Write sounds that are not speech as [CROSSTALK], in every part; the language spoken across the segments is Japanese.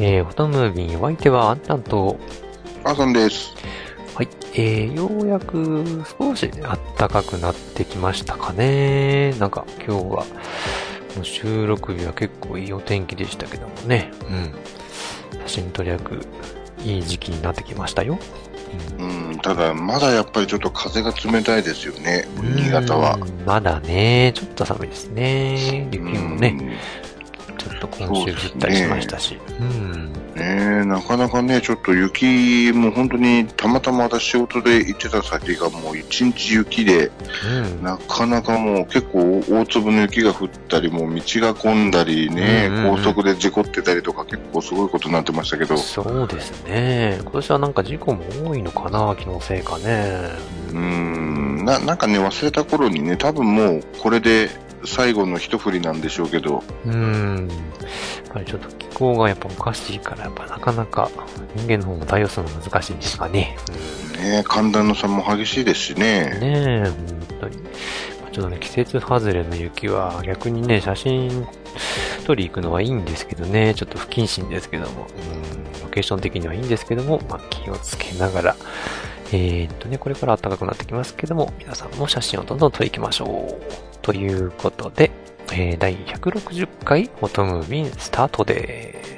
えー、フォトムービー、お相手はあんたんと、あーさんです。はい、えー、ようやく少し暖かくなってきましたかね。なんか、今日は、収録日は結構いいお天気でしたけどもね。うん。写真撮り役、いい時期になってきましたよ。うん、ただ、まだやっぱりちょっと風が冷たいですよね、新潟はう。ん。まだね、ちょっと寒いですね。雪もね、っと今週降ったりしましたし。うん。うん。ねえなかなかね、ちょっと雪、もう本当にたまたま私仕事で行ってた先がもう一日雪で、うん。なかなかもう結構大粒の雪が降ったり、もう道が混んだりね、うんうんうん高速で事故ってたりとか結構すごいことになってましたけど、そうですね。今年はなんか事故も多いのかな、気のせいかね。うん、ななんかね、忘れた頃にね、多分もうこれで最後の一振りなんでしょうけど、うん。やっぱりちょっと気候がやっぱおかしいから、やっぱなかなか人間の方も対応するの難しいんですかね。ね寒暖の差も激しいですしうん、ね。ねえ、本当に。まあちょっとね、季節外れの雪は逆にね、写真撮り行くのはいいんですけどね、ちょっと不謹慎ですけども、うん、ロケーション的にはいいんですけども、まあ気をつけながら、えーっとね、これから暖かくなってきますけども、皆さんも写真をどんどん撮り行きましょう。ということで、えー第160回フォトムービンスタートです。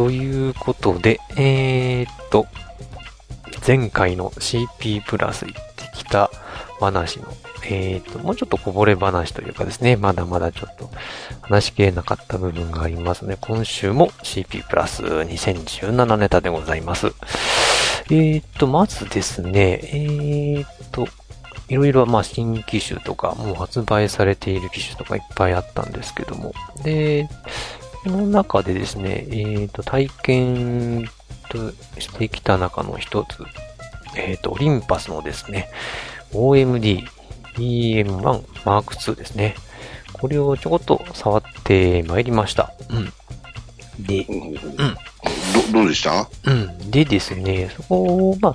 ということで、えーっと、前回の CP プラス行ってきた話の、えーっと、もうちょっとこぼれ話というかですね、まだまだちょっと話しきれなかった部分がありますので、今週も CP プラス2017ネタでございます。えーっと、まずですね、えーっと、いろいろ、まあ、新機種とか、もう発売されている機種とかいっぱいあったんですけども、で、の中でですね、えっ、と、体験としてきた中の一つ、えっ、と、オリンパスのですね、OMD EM1 Mark II ですね。これをちょこっと触ってまいりました。うん。で、どどうでした？うん。でですね、そこ、まあ、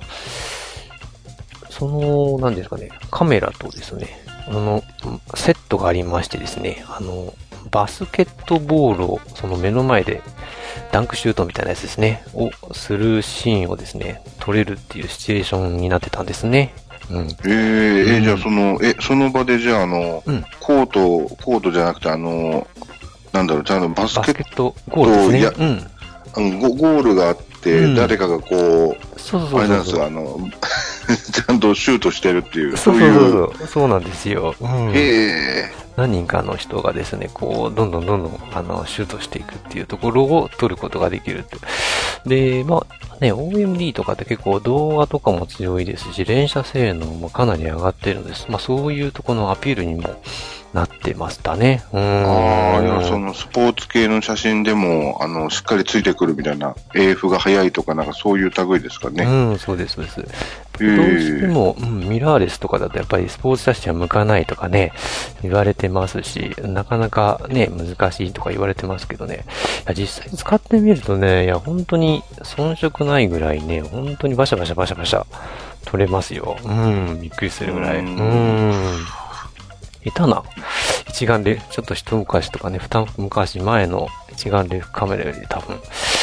その、なんですかね、カメラとですね、あの、セットがありましてですね、あの、バスケットボールをその目の前で、ダンクシュートみたいなやつですね、をするシーンをですね、撮れるっていうシチュエーションになってたんですね。うん。えー、えうんじゃあその、え、その場でじゃああの、うんコート、コートじゃなくてあの、なんだろう、じゃああのバスケットゴールですね。いやうん。ト、ゴゴールがあって、うん誰かがこう、そうそうあれなんです。あの、[LAUGHS] ちゃんとシュートしてるっていう、そうそういう。そうそう。そうなんですよ。うん。へえ何人かの人がですね、こう、どんどんどんどん、あの、シュートしていくっていうところを撮ることができると。で、まあ、ね、OMD とかって結構動画とかも強いですし、連射性能もかなり上がってるんです。まあ、そういうとこのアピールにもなってましたね。うーん。ああ、いや、そのスポーツ系の写真でも、あの、しっかりついてくるみたいな、AF が速いとかなんかそういう類ですかね。うん、そうです、そうです。へえどうしても、うん、ミラーレスとかだとやっぱりスポーツ写真は向かないとかね、言われてますし、なかなかね、難しいとか言われてますけどね、いや実際使ってみるとね、いや、本当に遜色ないぐらいね、本当にバシャバシャバシャバシャ撮れますよ。うん、びっくりするぐらい。ううんん。下手な一眼レフ、ちょっと一昔とかね、二昔前の一眼レフカメラより多分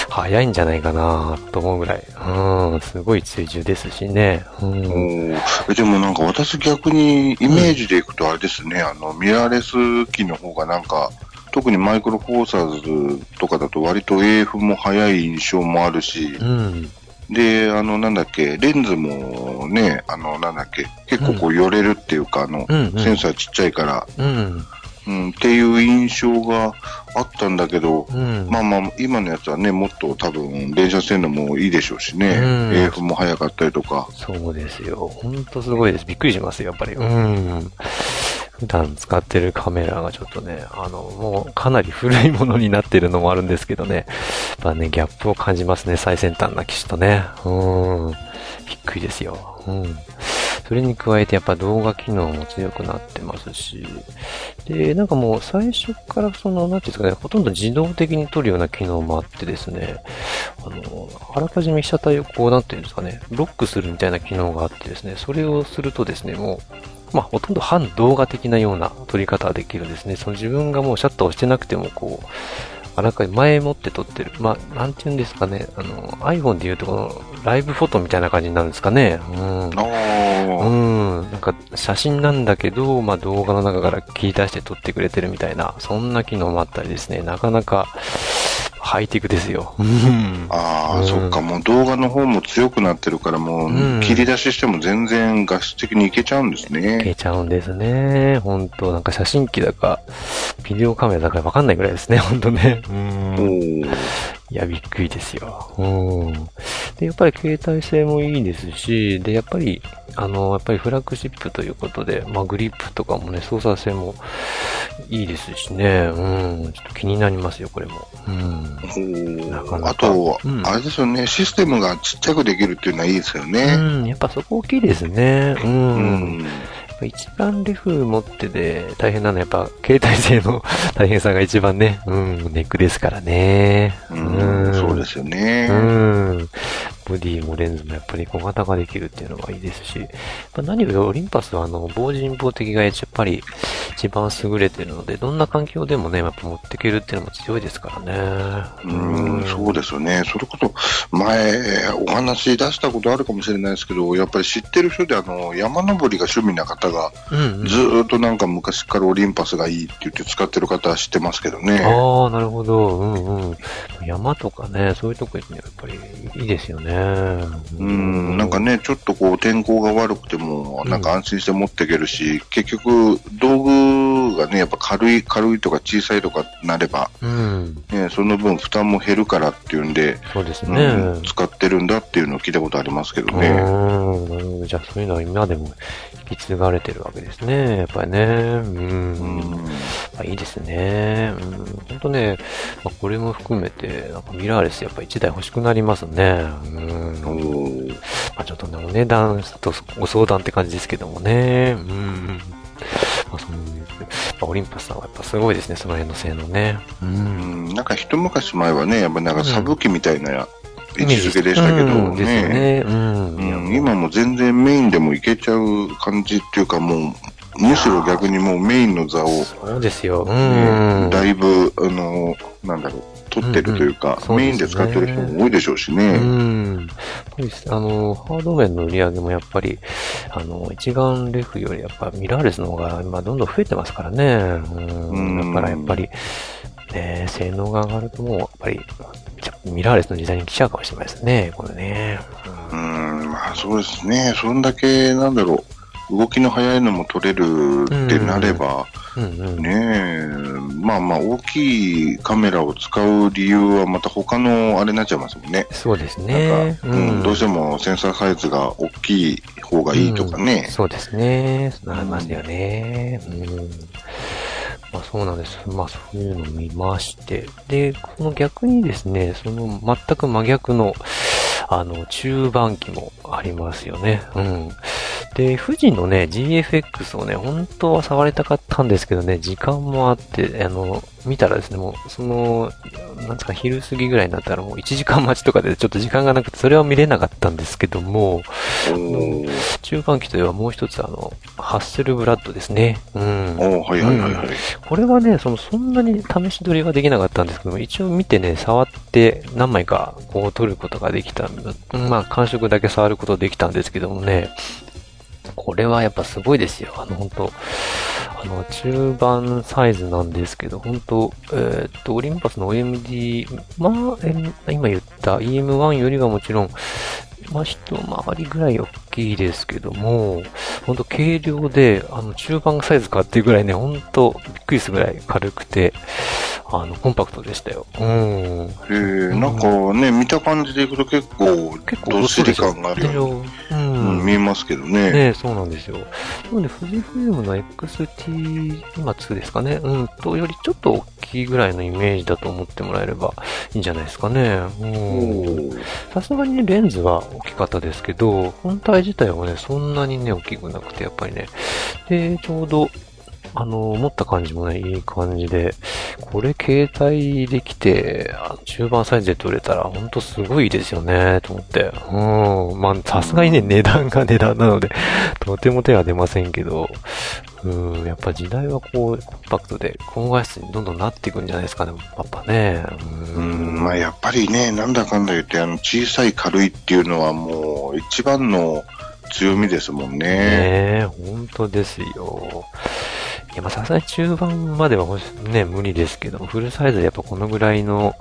早いんじゃないかなと思うぐらい。うん、すごい追従ですしね。うん。でもなんか私逆にイメージでいくとあれですね、あの、ミラーレス機の方がなんか、特にマイクロフォーサーズとかだと割と AF も速い印象もあるし、うん。で、あの、なんだっけ、レンズもね、あの、なんだっけ、結構こう寄れるっていうか、あの、うんうんセンサーちっちゃいから、うん。うん、っていう印象があったんだけど、うん。まあまあ、今のやつはね、もっと多分、連射性能もいいでしょうしね、うん AF も速かったりとか、そうですよ。ほんとすごいです。びっくりしますよ、やっぱり。うん。普段使ってるカメラがちょっとね、あの、もうかなり古いものになってるのもあるんですけどね。やっぱね、ギャップを感じますね、最先端な機種とね。うん。びっくりですよ。うん。それに加えてやっぱ動画機能も強くなってますし、で、なんかもう最初からその、なんていうんですかね、ほとんど自動的に撮るような機能もあってですね、あの、あらかじめ被写体をこう、なんていうんですかね、ロックするみたいな機能があってですね、それをするとですね、もう、まあ、ほとんど反動画的なような撮り方ができるんですね。その自分がもうシャッターを押してなくても、こう、あらかじめ前もって撮ってる。まあ、なんていうんですかね、あの、iPhone で言うとこの、ライブフォトみたいな感じになるんですかね。うん。うん。なんか、写真なんだけど、まあ、動画の中から切り出して撮ってくれてるみたいな、そんな機能もあったりですね、なかなか、ハイテクですよ。うん。ああ、うんそっか、もう動画の方も強くなってるから、もう切り出ししても全然画質的にいけちゃうんですいね。けちゃうんですね。本当なんか写真機だか、ビデオカメラだかわかんないぐらいですね、本当ね。うおん。や、びっくりですよ。うん。で、やっぱり携帯性もいいですし、で、やっぱり、あの、やっぱりフラッグシップということで、まあ、グリップとかもね、操作性もいいですしね。うん。ちょっと気になりますよ、これも。うん。なかなかあと、うんあれですよね、システムがちっちゃくできるっていうのはいいですよね。うん、やっぱそこ大きいですね。う。うんん。やっぱ一番レフ持ってて大変なのはやっぱ携帯性の [LAUGHS] 大変さが一番ね、うん、ネックですからね。うん、そうですよね。うん。ボディもレンズもやっぱり小型化できるっていうのがいいですし、やっぱ何よりオリンパスはあの、防人防的がやっぱり一番優れてるので、どんな環境でもね、やっぱ持っていけるっていうのも強いですからね。うん、そうですよね。それこそ、前、お話出したことあるかもしれないですけど、やっぱり知ってる人で、あの、山登りが趣味な方が、うん、うん。ずーっとなんか昔からオリンパスがいいって言って使ってる方は知ってますけどね。ああ、なるほど。うんうん。山とかね、そういうとこにはやっぱりいいですよね。うん、なんかね、ちょっとこう天候が悪くても、なんか安心して持っていけるし、結局、道具がね、やっぱ軽い、軽いとか小さいとかなれば、うん。ね、その分負担も減るからっていうんで、そうですうね。ん、使ってるんだっていうのを聞いたことありますけどね。うん。じゃあそういうのは今でも引き継がれてるわけですね。やっぱりね。うん。うんあいいですね。うん。本当ね、まあ、これも含めて、なんかミラーレスやっぱ1台欲しくなりますね。うん。おーまあ、ちょっとね、お値段とご相談って感じですけどもね。うん。まあ、そういう、まあ、オリンパスさんはやっぱすごいですね、その辺の性能ね。う。うんん、なんか一昔前はね、やっぱなんかサブ機みたいな位置づけでしたけどね。ね。うん。うん、今も全然メインでもいけちゃう感じっていうかもう、むしろ逆にもうメインの座を、ねそうですよ。うん。だいぶ、あの、なんだろう、取ってるというか、うんうんメインで使ってる人も多いでしょうしうね。ん。やっぱりあの、ハード面の売り上げもやっぱり、あの、一眼レフよりやっぱミラーレスの方が今どんどん増えてますからね。うん。うんだからやっぱり、ね、性能が上がるともう、やっぱり、ミラーレスの時代に来ちゃうかもしれないですね、これね。うん、まあそうですね。そんだけ、なんだろう、動きの速いのも取れるってなれば、うんうん。ねえ、まあまあ大きいカメラを使う理由はまた他のあれになっちゃいますもんね。そうですなんね。か、うん、どうしてもセンサーサイズが大きい方がいいとかねうん。そうですね。なりますよね。うん。まあそうなんです。まあそういうのを見まして。で、この逆にですね、その全く真逆の、あの、中盤機もありますよね。うん。で、富士のね、GFX をね、本当は触りたかったんですけどね、時間もあって、あの、見たらですね、もう、その、なんですか、昼過ぎぐらいになったらもう1時間待ちとかでちょっと時間がなくて、それは見れなかったんですけども、中間機というはもう一つ、あの、ハッセルブラッドですね。うん。おはいはいはいはい。これはね、その、そんなに試し撮りはできなかったんですけども、一応見てね、触って何枚かこう撮ることができた。まあ、感触だけ触ることできたんですけどもね、これはやっぱすごいですよ。あの、本当あの、中盤サイズなんですけど、本当えー、っと、オリンパスの OMD、まあ、今言った EM1 よりはもちろん、まあ、一回りぐらい大きいですけども、ほんと軽量で、あの、中盤サイズかっていうぐらいね、ほんとびっくりするぐらい軽くて、あの、コンパクトでしたよ。うん。へえ、なんかね、見た感じでいくと結構、結構どっしり感があるように、うん、見えますけどね。ねそうなんですよ。なので、富士フイルムの XT、今2ですかね、うん、とよりちょっと大きいぐらいのイメージだと思ってもらえればいいんじゃないですかね。うん。さすがにね、レンズは大きかったですけど、本体自体はね、そんなにね、大きくなくて、やっぱりね。で、ちょうど、あの、持った感じもね、いい感じで、これ携帯できて、中盤サイズで取れたら、ほんとすごいですよね、と思って。うん。まあ、さすがにね、値段が値段なので、とても手は出ませんけど、うん、やっぱ時代はこう、コンパクトで、高画質にどんどんなっていくんじゃないですかね、パパね。うん、んまあやっぱりね、なんだかんだ言って、あの、小さい軽いっていうのはもう、一番の強みですもんね。ねえ、本当ですよ。いや、まさすがに中盤まではね、無理ですけど、フルサイズでやっぱこのぐらいの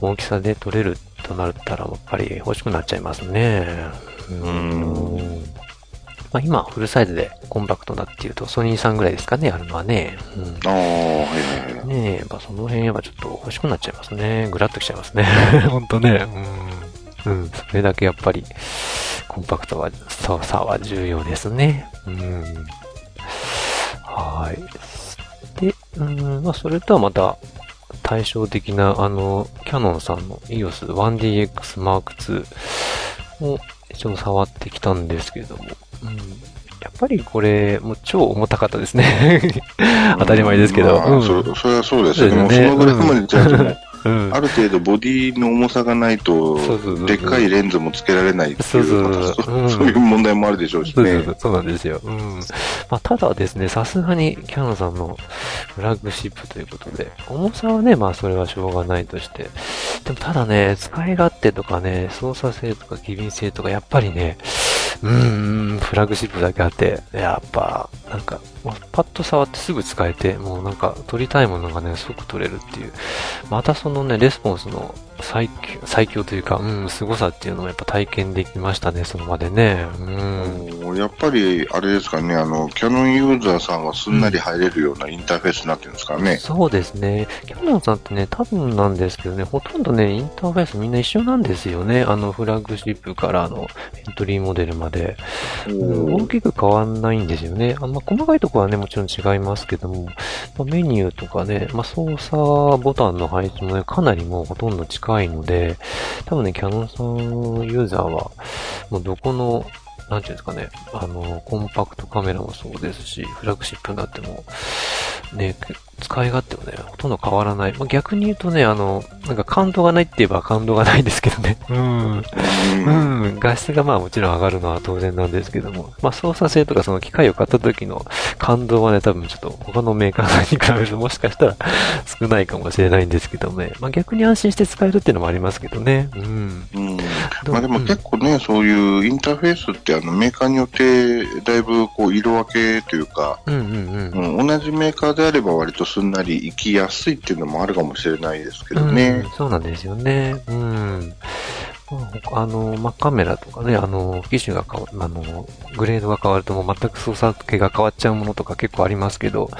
大きさで取れるとなったら、やっぱり欲しくなっちゃいますね。うん。まあ、今、フルサイズでコンパクトだっていうと、ソニーさんぐらいですかね、あるのはね。うん、ああ、はいはいはい。ねえ、やっぱその辺やっぱちょっと欲しくなっちゃいますね。ぐらっときちゃいますね。ほんとね。うん。うん、それだけやっぱり、コンパクトは、操作は重要ですね。うん。はい。で、うん、まあ、それとはまた、対照的な、あの、キャノンさんの EOS1DX Mark II を一応触ってきたんですけれども、うん、やっぱりこれ、もう超重たかったですね。[LAUGHS] 当たり前ですけど。まあ、うん、そそれはそうですよね。そのぐらいまでじゃあ、[LAUGHS] うん、ある程度ボディの重さがないと、でっかいレンズもつけられないっていう、そういう問題もあるでしょうしね。そうなんですよ。うん。まあ、ただですね、さすがにキャノンさんのフラッグシップということで、重さはね、まあそれはしょうがないとして、でもただね、使い勝手とかね、操作性とか機敏性とか、やっぱりね、うーん、フラッグシップだけあって、やっぱ、なんか、パッと触ってすぐ使えて、もうなんか、撮りたいものがね、すごく撮れるっていう。またそのね、レスポンスの最強、最強というか、うん、凄さっていうのをやっぱ体験できましたね、その場でね。うん。やっぱり、あれですかね、あの、キャノンユーザーさんはすんなり入れるようなインターフェースになってるんですかね。そうですね。キャノンさんってね、多分なんですけどね、ほとんどね、インターフェースみんな一緒なんですよね。あの、フラッグシップからのエントリーモデルまで。大きく変わんないんですよね。あまあ、細かいところはね、もちろん違いますけども、まあ、メニューとかね、まあ、操作ボタンの配置もね、かなりもうほとんど近いので、多分ね、キャノンさんユーザーは、もうどこのなんていうんですかね、あの、コンパクトカメラもそうですし、フラッグシップになっても、ね、使い勝手はね、ほとんど変わらない。まあ、逆に言うとね、あの、なんか感動がないって言えば感動がないですけどね。うん。うん。画質がまあもちろん上がるのは当然なんですけども、まあ操作性とかその機械を買った時の感動はね、多分ちょっと他のメーカーに比べるともしかしたら少ないかもしれないんですけどね。まあ逆に安心して使えるっていうのもありますけどね。うん。うん。まあでも結構ね、うん、そういうインターフェースってあのメーカーによってだいぶこう色分けというか、うんうんうん、うん、同じメーカーであれば割とすんなり行きやすいっていうのもあるかもしれないですけどね。うん、そうなんですよね。うん。あの、まカメラとかね、あの、機種が変わ、あの、グレードが変わるともう全く操作系が変わっちゃうものとか結構ありますけど、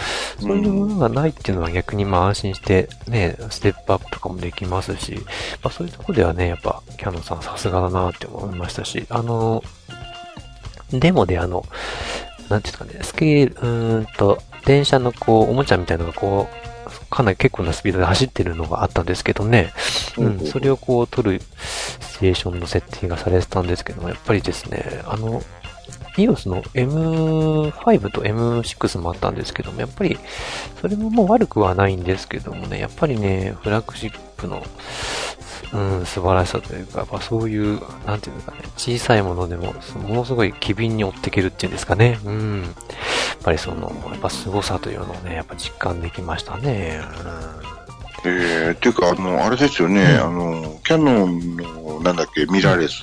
そういうものがないっていうのは逆にまあ安心してね、ステップアップとかもできますし、まあそういうとこではね、やっぱキャノンさんさすがだなって思いましたし、あの、デモであの、なんていうかね、スケール、うーんと、電車のこう、おもちゃみたいなのがこう、かなり結構なスピードで走ってるのがあったんですけどね。うん、それをこう撮るシチュエーションの設定がされてたんですけども、やっぱりですね、あの、EOS の M5 と M6 もあったんですけども、やっぱり、それももう悪くはないんですけどもね、やっぱりね、フラッグシップの、うん、素晴らしさというか、やっぱそういう、なんていうかね、小さいものでも、ものすごい機敏に追っていけるっていうんですかね。うん。やっぱりその、やっぱ凄さというのをね、やっぱ実感できましたね。うんえー、っていうか、あの、あれですよね、うん、あの、キャノンの、なんだっけ、ミラーレス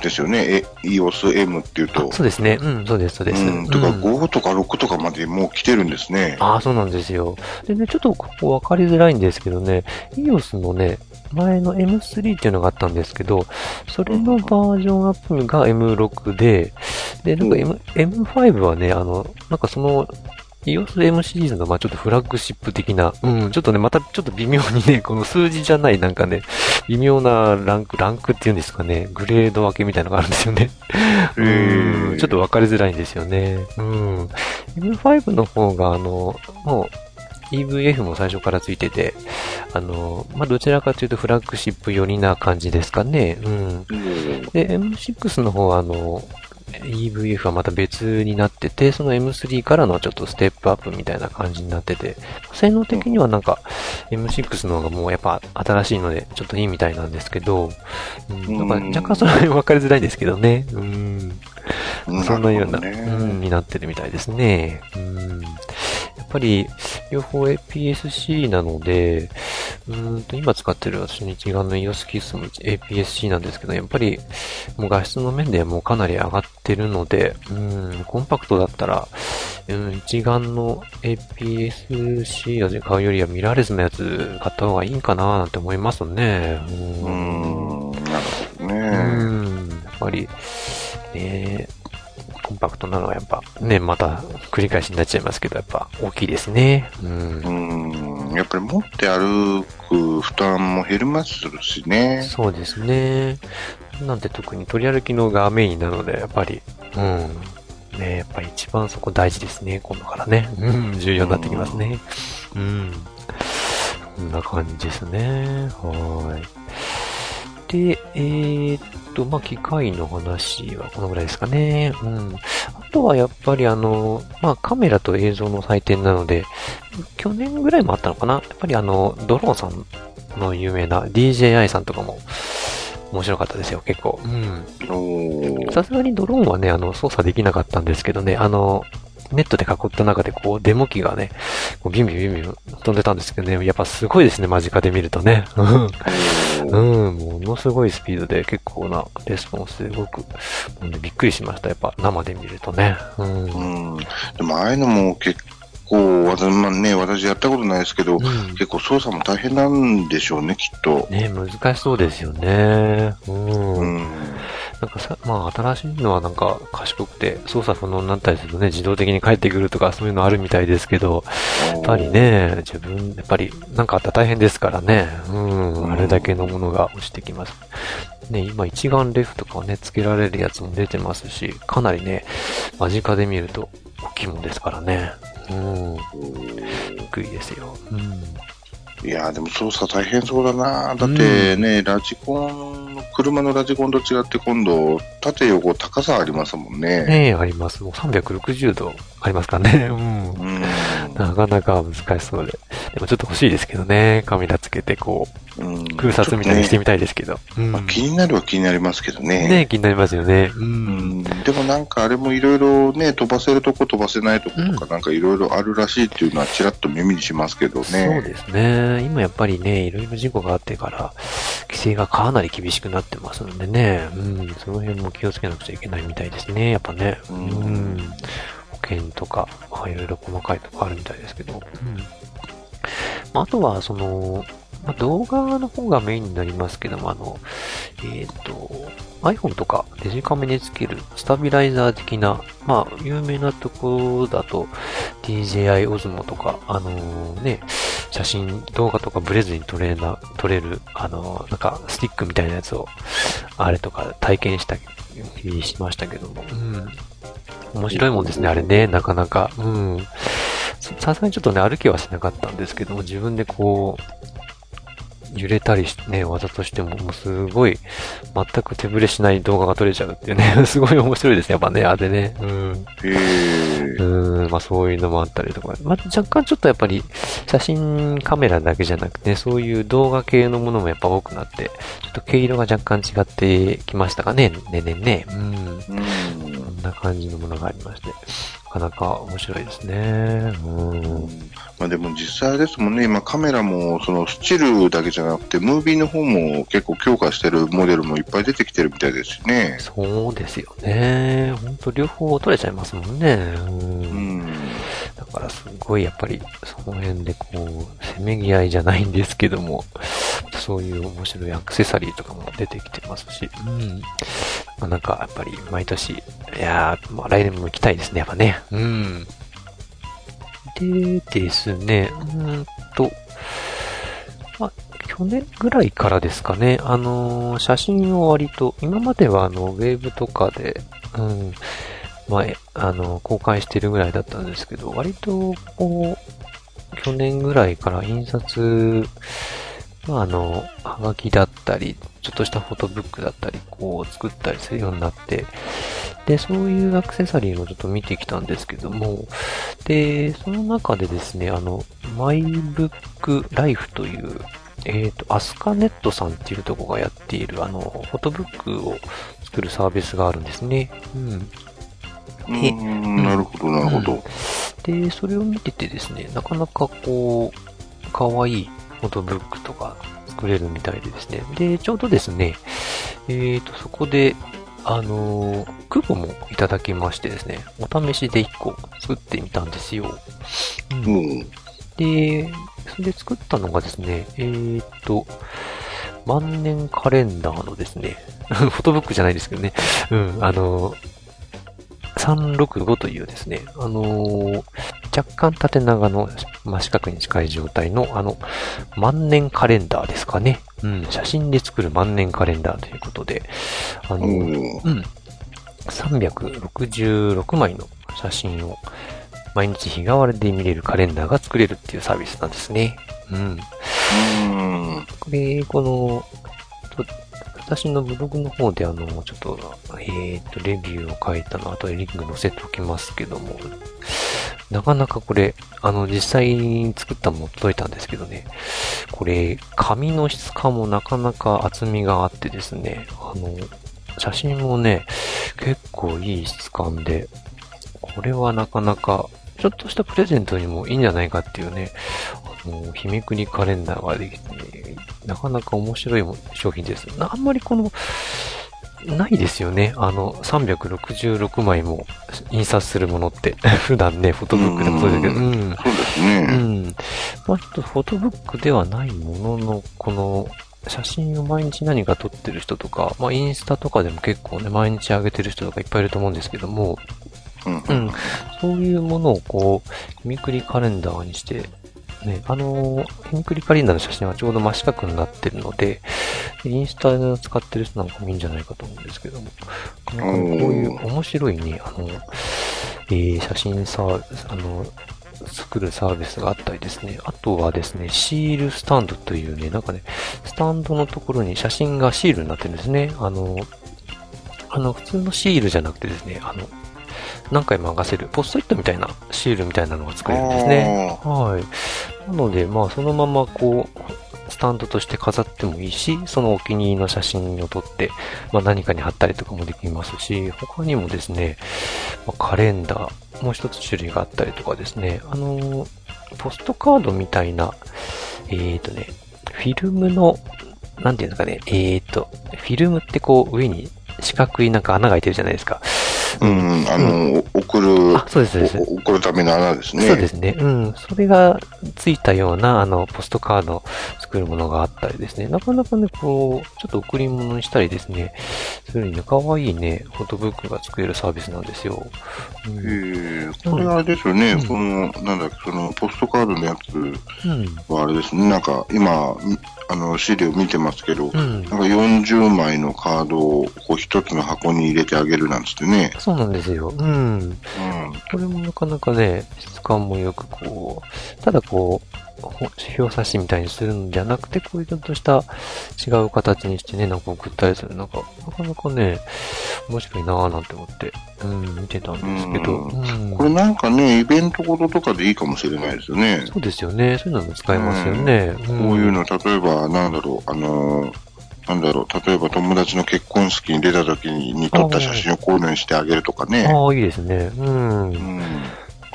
ですよね、うんうん、え、EOS-M っていうと。そうですね、うん、そうです、そうです。うん、とか、5とか6とかまでもう来てるんですね。ああ、そうなんですよ。でね、ちょっとここ分かりづらいんですけどね、EOS のね、前の M3 っていうのがあったんですけど、それのバージョンアップが M6 で、で、なんか M、M5 はね、あの、なんかその EOSM シリーズの、まあちょっとフラッグシップ的な、うん、ちょっとね、またちょっと微妙にね、この数字じゃないなんかね、微妙なランク、ランクっていうんですかね、グレード分けみたいなのがあるんですよね。うん、ちょっと分かりづらいんですよね。うん。M5 の方が、あの、もう、EVF も最初からついてて、あの、まあ、どちらかというとフラッグシップ寄りな感じですかね。うん。で、M6 の方は、あの、EVF はまた別になってて、その M3 からのちょっとステップアップみたいな感じになってて、性能的にはなんか M6 の方がもうやっぱ新しいのでちょっといいみたいなんですけど、うん、なんか若干その辺分かりづらいんですけどね。うん。そんなような、ね、うん、になってるみたいですね。うん。やっぱり、両方 APS-C なので、うんと、今使ってる私の一眼の EOS キスも APS-C なんですけど、やっぱり、もう画質の面でもうかなり上がってるので、うん、コンパクトだったら、うん、一眼の APS-C を買うよりはミラーレスのやつ買った方がいいんかななんて思いますね。うん、なるほどね。うん、やっぱり、ねコンパクトなのはやっぱね、また繰り返しになっちゃいますけど、やっぱ大きいですね。うん。うんやっぱり持って歩く負担も減りますしね。そうですね。なんて特に取り歩きのがメインなので、やっぱり、うん。ねやっぱり一番そこ大事ですね、今度からね。うん、重要になってきますね。うん。こんな感じですね。はい。で、えー、と、まあ、機械の話はこのぐらいですかね。うん。あとはやっぱりあの、まあ、カメラと映像の祭典なので、去年ぐらいもあったのかなやっぱりあの、ドローンさんの有名な DJI さんとかも、面白かったですよ、結構。うん。さすがにドローンはね、あの、操作できなかったんですけどね、あの、ネットで囲った中でこう、デモ機がね、こうビンビンビンビン飛んでたんですけどね、やっぱすごいですね、間近で見るとね。うん、ものすごいスピードで結構なレスポンスで動く。びっくりしました、やっぱ生で見るとね。うん。うん、でもああいうのも結構、まあね、私やったことないですけど、うん、結構操作も大変なんでしょうね、きっと。ね、難しそうですよね。うん。うんなんかさ、まあ新しいのはなんか賢くて操作不能になったりするとね、自動的に帰ってくるとかそういうのあるみたいですけど、やっぱりね、自分、やっぱりなんかあったら大変ですからね、うん、あれだけのものが落ちてきます。ね、今一眼レフとかね、付けられるやつも出てますし、かなりね、間近で見ると大きいもんですからね。うん。低いですよ。うん。いやでも操作大変そうだなだってね、うん、ラジコン車のラジコンと違って今度、縦横高さありますもんね。ねえ、あります。もう360度ありますからね。[LAUGHS] うん。うんなかなか難しそうで。でもちょっと欲しいですけどね。カメラつけてこう、うん、空撮みたいにしてみたいですけど。ねうんまあ、気になるは気になりますけどね。ね気になりますよね。うん。でもなんかあれもいろいろね、飛ばせるとこ飛ばせないとことかなんかいろいろあるらしいっていうのはちらっと耳にしますけどね。そうですね。今やっぱりね、いろいろ事故があってから、規制がかなり厳しくなってますのでね。うん。その辺も気をつけなくちゃいけないみたいですね。やっぱね。うん。うん保険とか、まあ、いろいろ細かいとこあるみたいですけど。うん。まあ、あとは、その、まあ、動画の方がメインになりますけども、あの、えっ、ー、と、iPhone とかデジカメにつけるスタビライザー的な、まあ、有名なところだと DJI Osmo とか、あのー、ね、写真、動画とかブレずに撮れな、撮れる、あのー、なんかスティックみたいなやつを、あれとか体験したりしましたけども、うん。面白いもんですね、あれね、なかなか。うん。さすがにちょっとね、歩きはしなかったんですけども、自分でこう、揺れたりしてね、技としても、もうすごい、全く手ぶれしない動画が撮れちゃうっていうね、[LAUGHS] すごい面白いですね、やっぱね、あれね。うん。へえ。うん、まあそういうのもあったりとか、まあ若干ちょっとやっぱり写真カメラだけじゃなくて、そういう動画系のものもやっぱ多くなって、ちょっと毛色が若干違ってきましたかね、ねねね。うん。うん。こんな感じのものがありまして、なかなか面白いですね。うん。まあでも実際ですもんね、今カメラもそのスチールだけじゃなくて、ムービーの方も結構強化してるモデルもいっぱい出てきてるみたいですしね。そうですよね。ほんと両方取れちゃいますもんね。うんうん。だからすごいやっぱりその辺でこう、せめぎ合いじゃないんですけども、そういう面白いアクセサリーとかも出てきてますし、うん。まあ、なんかやっぱり毎年、いやー、まあ来年も行きたいですね、やっぱね。うん。でですね、うんと、まあ、去年ぐらいからですかね、あのー写真を割と、今まではあの、ウェブとかで、うん、前、あの、公開してるぐらいだったんですけど、割と、こう、去年ぐらいから印刷、まあ、あの、はがきだったり、ちょっとしたフォトブックだったり、こう、作ったりするようになって、で、そういうアクセサリーもちょっと見てきたんですけども、で、その中でですね、あの、マイブックライフという、えっ、と、アスカネットさんっていうとこがやっている、あの、フォトブックを作るサービスがあるんですね。うん。うーん、なるほど、なるほど。で、それを見ててですね、なかなかこう、かわいいフォトブックとか作れるみたいでですね。で、ちょうどですね、えっ、と、そこで、あのークーポンもいただきましてですね、お試しで1個作ってみたんですよ。うんうん。で、それで作ったのがですね、えーっと、万年カレンダーのですね、[LAUGHS] フォトブックじゃないですけどね、うん、あの、365というですね、あのー若干縦長の真四角に近い状態の、あの、万年カレンダーですかね。うん、写真で作る万年カレンダーということで、あのうん。うん。366枚の写真を毎日日替わりで見れるカレンダーが作れるっていうサービスなんですね。うん。うん。これ、この、と私のブログの方であの、ちょっと、えっ、と、レビューを書いたの、後でリンク載せておきますけども、なかなかこれ、あの、実際に作ったもの届いたんですけどね、これ、紙の質感もなかなか厚みがあってですね、あの、写真もね、結構いい質感で、これはなかなか、ちょっとしたプレゼントにもいいんじゃないかっていうね、あの、日めくりカレンダーができて、なかなか面白いも商品です。なあんまりこの、ないですよね。あの、366枚も印刷するものって。[LAUGHS] 普段ね、フォトブックでもそうですけど。ううん。そうですうね。ん。まあ、ちょっとフォトブックではないものの、この、写真を毎日何か撮ってる人とか、まあ、インスタとかでも結構ね、毎日上げてる人とかいっぱいいると思うんですけども、うん。うん。そういうものをこう、日めくりカレンダーにして、ね、あのー、日めくりカレンダーの写真はちょうど真四角になってるので、でインスタで使ってる人なんかもいいんじゃないかと思うんですけども、こういう面白いね、あの、えー、写真サーあの、作るサービスがあったりですね。あとはですね、シールスタンドというね、なんかね、スタンドのところに写真がシールになってるんですね。あの、あの、普通のシールじゃなくてですね、あの、何回も剥がせる、ポストイットみたいなシールみたいなのが作れるんですね。はい。なので、まあ、そのままこう、スタンドとして飾ってもいいし、そのお気に入りの写真を撮って、まあ何かに貼ったりとかもできますし、他にもですね、まあ、カレンダー、もう一つ種類があったりとかですね、あのポストカードみたいな、えーとね、フィルムの、なんていうんですかね、えーと、フィルムってこう上に四角いなんか穴が開いてるじゃないですか。うん。あの、送る、あ、そうです、送るための穴ですね。そうですね。うん。それがついたような、あの、ポストカードを作るものがあったりですね。なかなかね、こう、ちょっと贈り物にしたりですね。するにね、かわいいね、フォトブックが作れるサービスなんですよ。うん。えー、これあれですよね、うんこの、なんだっけ、その、ポストカードのやつうん。はあれですね、なんか、今、あの、資料見てますけど、うんなんか40枚のカードをこう一つの箱に入れてあげるなんつってね、そうなんですよ。うん。うん。これもなかなかね、質感もよくこう、ただこう、ほ表差しみたいにするんじゃなくて、こういうちょっとした違う形にしてね、なんか送ったりする。なんか、なかなかね、面白いなぁなんて思って、うん、見てたんですけど、ううん。これなんかね、イベントごととかでいいかもしれないですよね。そうですよね。そういうのも使えますよね。こういうの、例えば、なんだろう、あのーなんだろう、例えば友達の結婚式に出た時にに撮った写真をこういうのにしてあげるとかね。ああ、いいですね。うん。うん。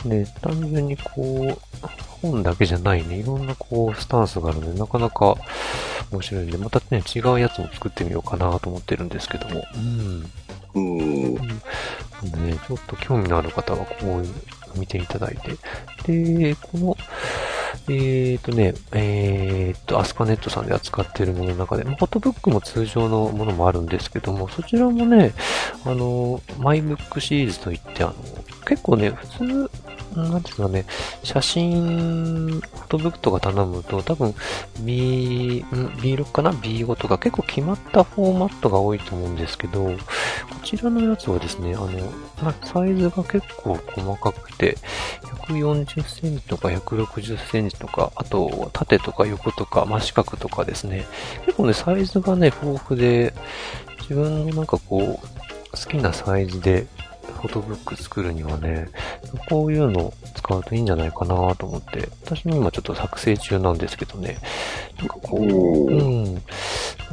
ね、単純にこう、本だけじゃないね、いろんなこう、スタンスがあるので、なかなか面白いんで、またね、違うやつも作ってみようかなと思ってるんですけども。うん。うん。ね、ちょっと興味のある方はこういうの見ていただいて。で、この、えーとね、えーと、アスカネットさんで扱っているものの中で、まあフォトブックも通常のものもあるんですけども、そちらもね、あの、マイブックシリーズといって、あの、結構ね、普通、なんですかね、写真、フォトブックとか頼むと、多分、B、B6 かな ?B5 とか結構決まったフォーマットが多いと思うんですけど、こちらのやつはですね、あの、まあサイズが結構細かくて、140センチとか160センチとか、あと縦とか横とか真四角とかですね、結構ね、サイズがね、豊富で、自分のなんかこう、好きなサイズで、フォトブック作るにはね、こういうのを使うといいんじゃないかなと思って、私も今ちょっと作成中なんですけどね、なんかこう、うん。なん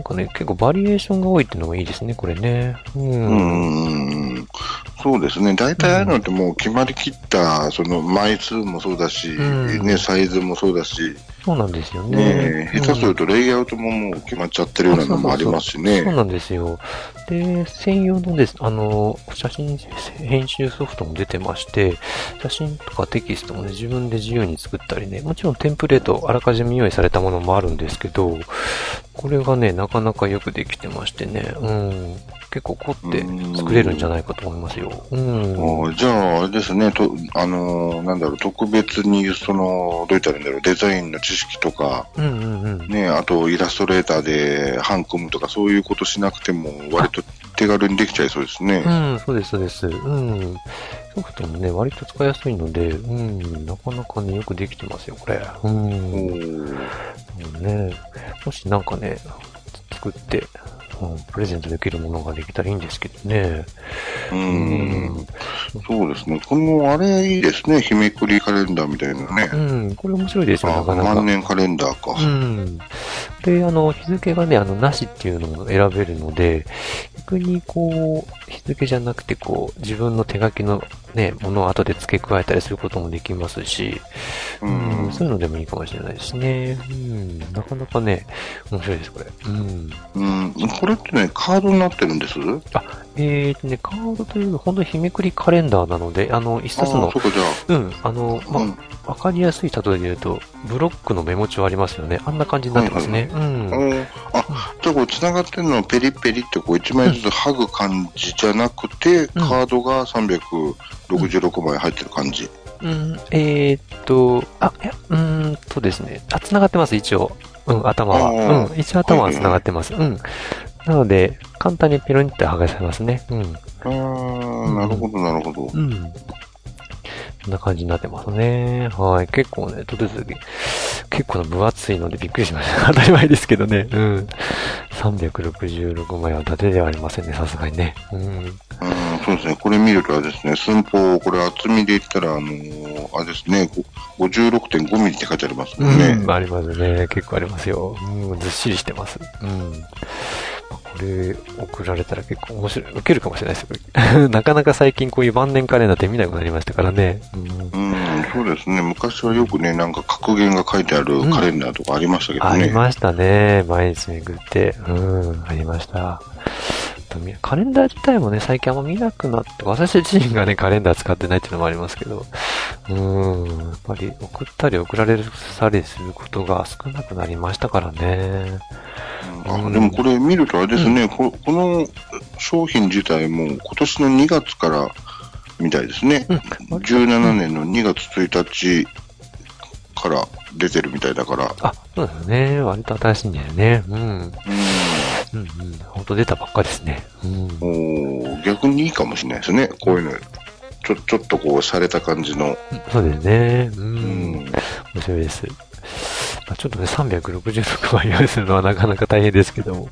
かね、結構バリエーションが多いっていうのがいいですね、これね。う。うんんうん。そうですね。大体ああいうのってもう決まりきった、その枚数もそうだし、うんね、サイズもそうだし、そうなんですよねね。下手するとレイアウトももう決まっちゃってるようなのもありますしそうね。なんですよ。で、専用のです、あの、写真編集ソフトも出てまして、写真とかテキストもね、自分で自由に作ったりね、もちろんテンプレート、あらかじめ用意されたものもあるんですけど、これがね、なかなかよくできてましてね、うん、結構凝って作れるんじゃないかと思いますよ。うん。じゃあ、あれですね、と、あのーなんだろう、特別に、その、どう言ったらいいんだろう、デザインの知識とか、うんうんうん。ね、あとイラストレーターで版組むとか、そういうことしなくても、割と手軽にできちゃいそうですね。うん、そうです、そうです。うん。ソフトもね、割と使いやすいので、うん、なかなかね、よくできてますよ、これ。うおん。ーね、もしなんかね、作って、うん、プレゼントできるものができたらいいんですけどね。う。うんそうですね。この、あれいいですね。日めくりカレンダーみたいなね。うん、これ面白いですよ、あなかなか。万年カレンダーか。うん。で、あの、日付がね、あの、なしっていうのも選べるので、逆にこう、日付じゃなくて、こう、自分の手書きのね、ものを後で付け加えたりすることもできますし、ううんん、そういうのでもいいかもしれないですね。うん、なかなかね、面白いです、これ。うん。うん。これってね、カードになってるんです？えーとね、カードという本当に日めくりカレンダーなので、あの、一冊のああ、そうか、じゃうん、あの、あ。まうんあ、わかりやすい例えで言うと、ブロックのメモ帳ありますよね。あんな感じになってますね。うん。うんあ、じゃあこれ繋がってるのはペリペリってこう一枚ずつ剥ぐ感じじゃなくて、カードが366枚入ってる感じ。うん、えーっと、あ、いや、うーんとですね。あ、繋がってます、一応。うん、頭は。うん、一応頭は繋がってます。うん。なので、簡単にペロンって剥がせますね。うん。あー、なるほど、なるほど。うん。こんな感じになってますね。はい。結構ね、とてつき、結構な分厚いのでびっくりしました。[LAUGHS] 当たり前ですけどね。うん。366枚は伊達ではありませんね、さすがにね。うん。うん、そうですね。これ見るとあれですね、寸法、これ厚みで言ったら、あのーあれですね、ご56.5ミリって書いてありますもんね。うん、ありますね。結構ありますよ。うん、ずっしりしてます。うん。これ、送られたら結構面白い。受けるかもしれないですよ。[LAUGHS] なかなか最近こういう万年カレンダーって見なくなりましたからね。うん。うん、そうですね。昔はよくね、なんか格言が書いてあるカレンダーとかありましたけどね。ありましたね。毎日巡って。うん、ありました。あとみカレンダー自体もね、最近あんま見なくなって、私自身がね、カレンダー使ってないっていうのもありますけど、うん、やっぱり送ったり送られたりすることが少なくなりましたからね。あでもこれ見るとあれですね、ここの商品自体も今年の2月からみたいですね。うん17年の2月1日から出てるみたいだから。あ、そうですね。割と新しいんですね。うん。うんうんうん。本当出たばっかですね。うん。おー逆にいいかもしれないですね。こういうの。ちょ、ちょっとこう、洒落た感じの。そうですね。う。うんん。面白いです。まあ、ちょっとね、366枚用意するのは [LAUGHS] なかなか大変ですけども。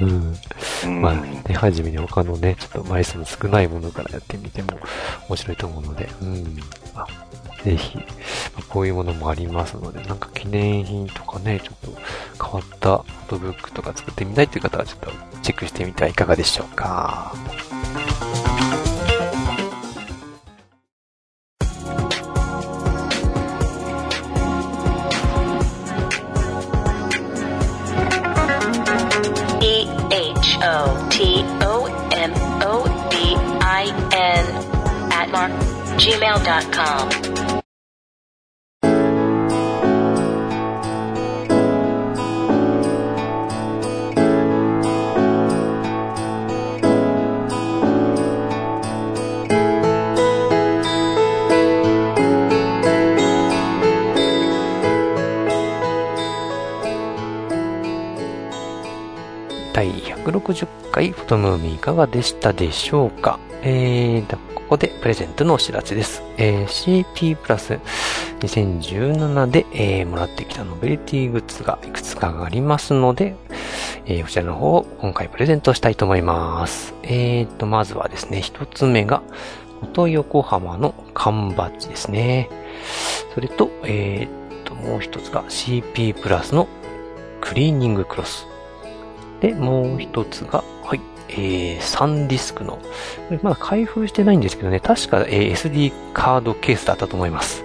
うん。うんまあ、手始めに他のね、ちょっと枚数の少ないものからやってみても面白いと思うので、うん。あぜひ、まあこういうものもありますので、なんか記念品とかね、ちょっと変わったフォトブックとか作ってみたいという方は、ちょっとチェックしてみてはいかがでしょうか。Gmail.com. かがでしたでしょうか？えー、ここでプレゼントのお知らせです。えー CP プラス2017で、えーもらってきたノベリティグッズがいくつかありますので、えーこちらの方を今回プレゼントしたいと思います。えーと、まずはですね、一つ目が、元横浜の缶バッジですね。それと、えーと、もう一つが CP プラスのクリーニングクロス。で、もう一つが、はい、えー、サンディスクの、まだ開封してないんですけどね、確か、えー SD カードケースだったと思います。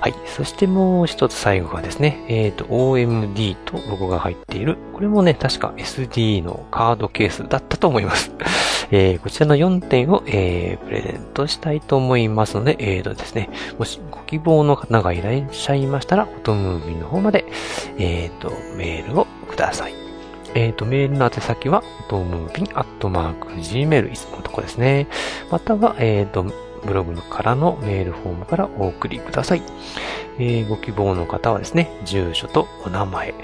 はい。そしてもう一つ最後がですね、えっ、と、OMD とロゴが入っている。これもね、確か SD のカードケースだったと思います。[LAUGHS] えーこちらの4点を、えープレゼントしたいと思いますので、えーとですね、もしご希望の方がいらっしゃいましたら、フォトムービーの方まで、えっ、と、メールをください。えっ、と、メールの宛先は、フォトムービンアットマーク Gmail いつものとこですね。または、えっ、と、ブログからのメールフォームからお送りください。えーご希望の方はですね、住所とお名前、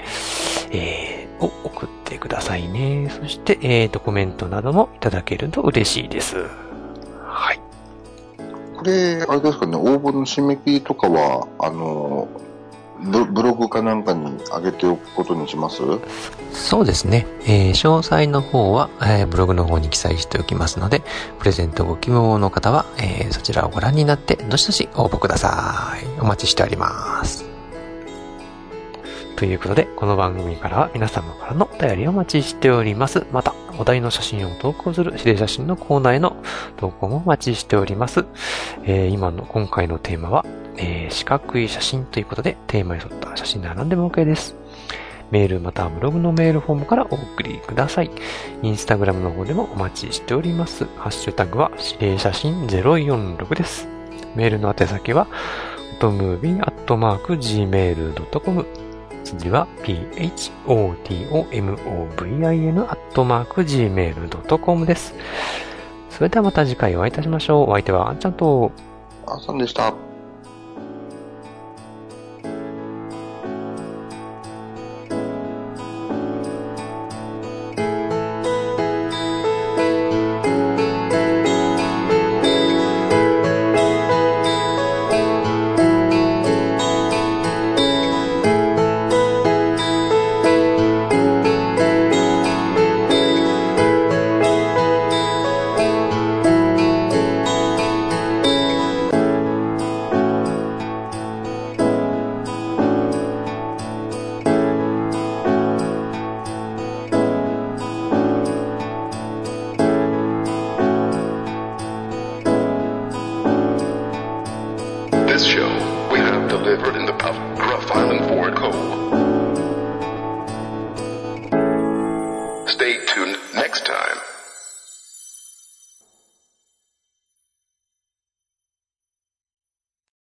えーを送ってくださいね。そして、えっ、と、コメントなどもいただけると嬉しいです。はい。これ、あれですかね、応募の締め切りとかは、あの、ブブログかなんかに上げておくことにします？そうですね。えー詳細の方は、えーブログの方に記載しておきますので、プレゼントご希望の方は、えーそちらをご覧になって、どしどし応募ください。お待ちしております。ということで、この番組からは皆様からのお便りをお待ちしております。また、お題の写真を投稿する指令写真のコーナーへの投稿もお待ちしております。えー今の、今回のテーマは、えー四角い写真ということで、テーマに沿った写真なら何でも OK です。メールまたはブログのメールフォームからお送りください。インスタグラムの方でもお待ちしております。ハッシュタグは指令写真046です。メールの宛先は、フォトムービーアットマーク gmail.com 次は photomobin アットマーク gmail.com です。それではまた次回お会いいたしましょう。お相手はあんちゃんと、あんさんでした。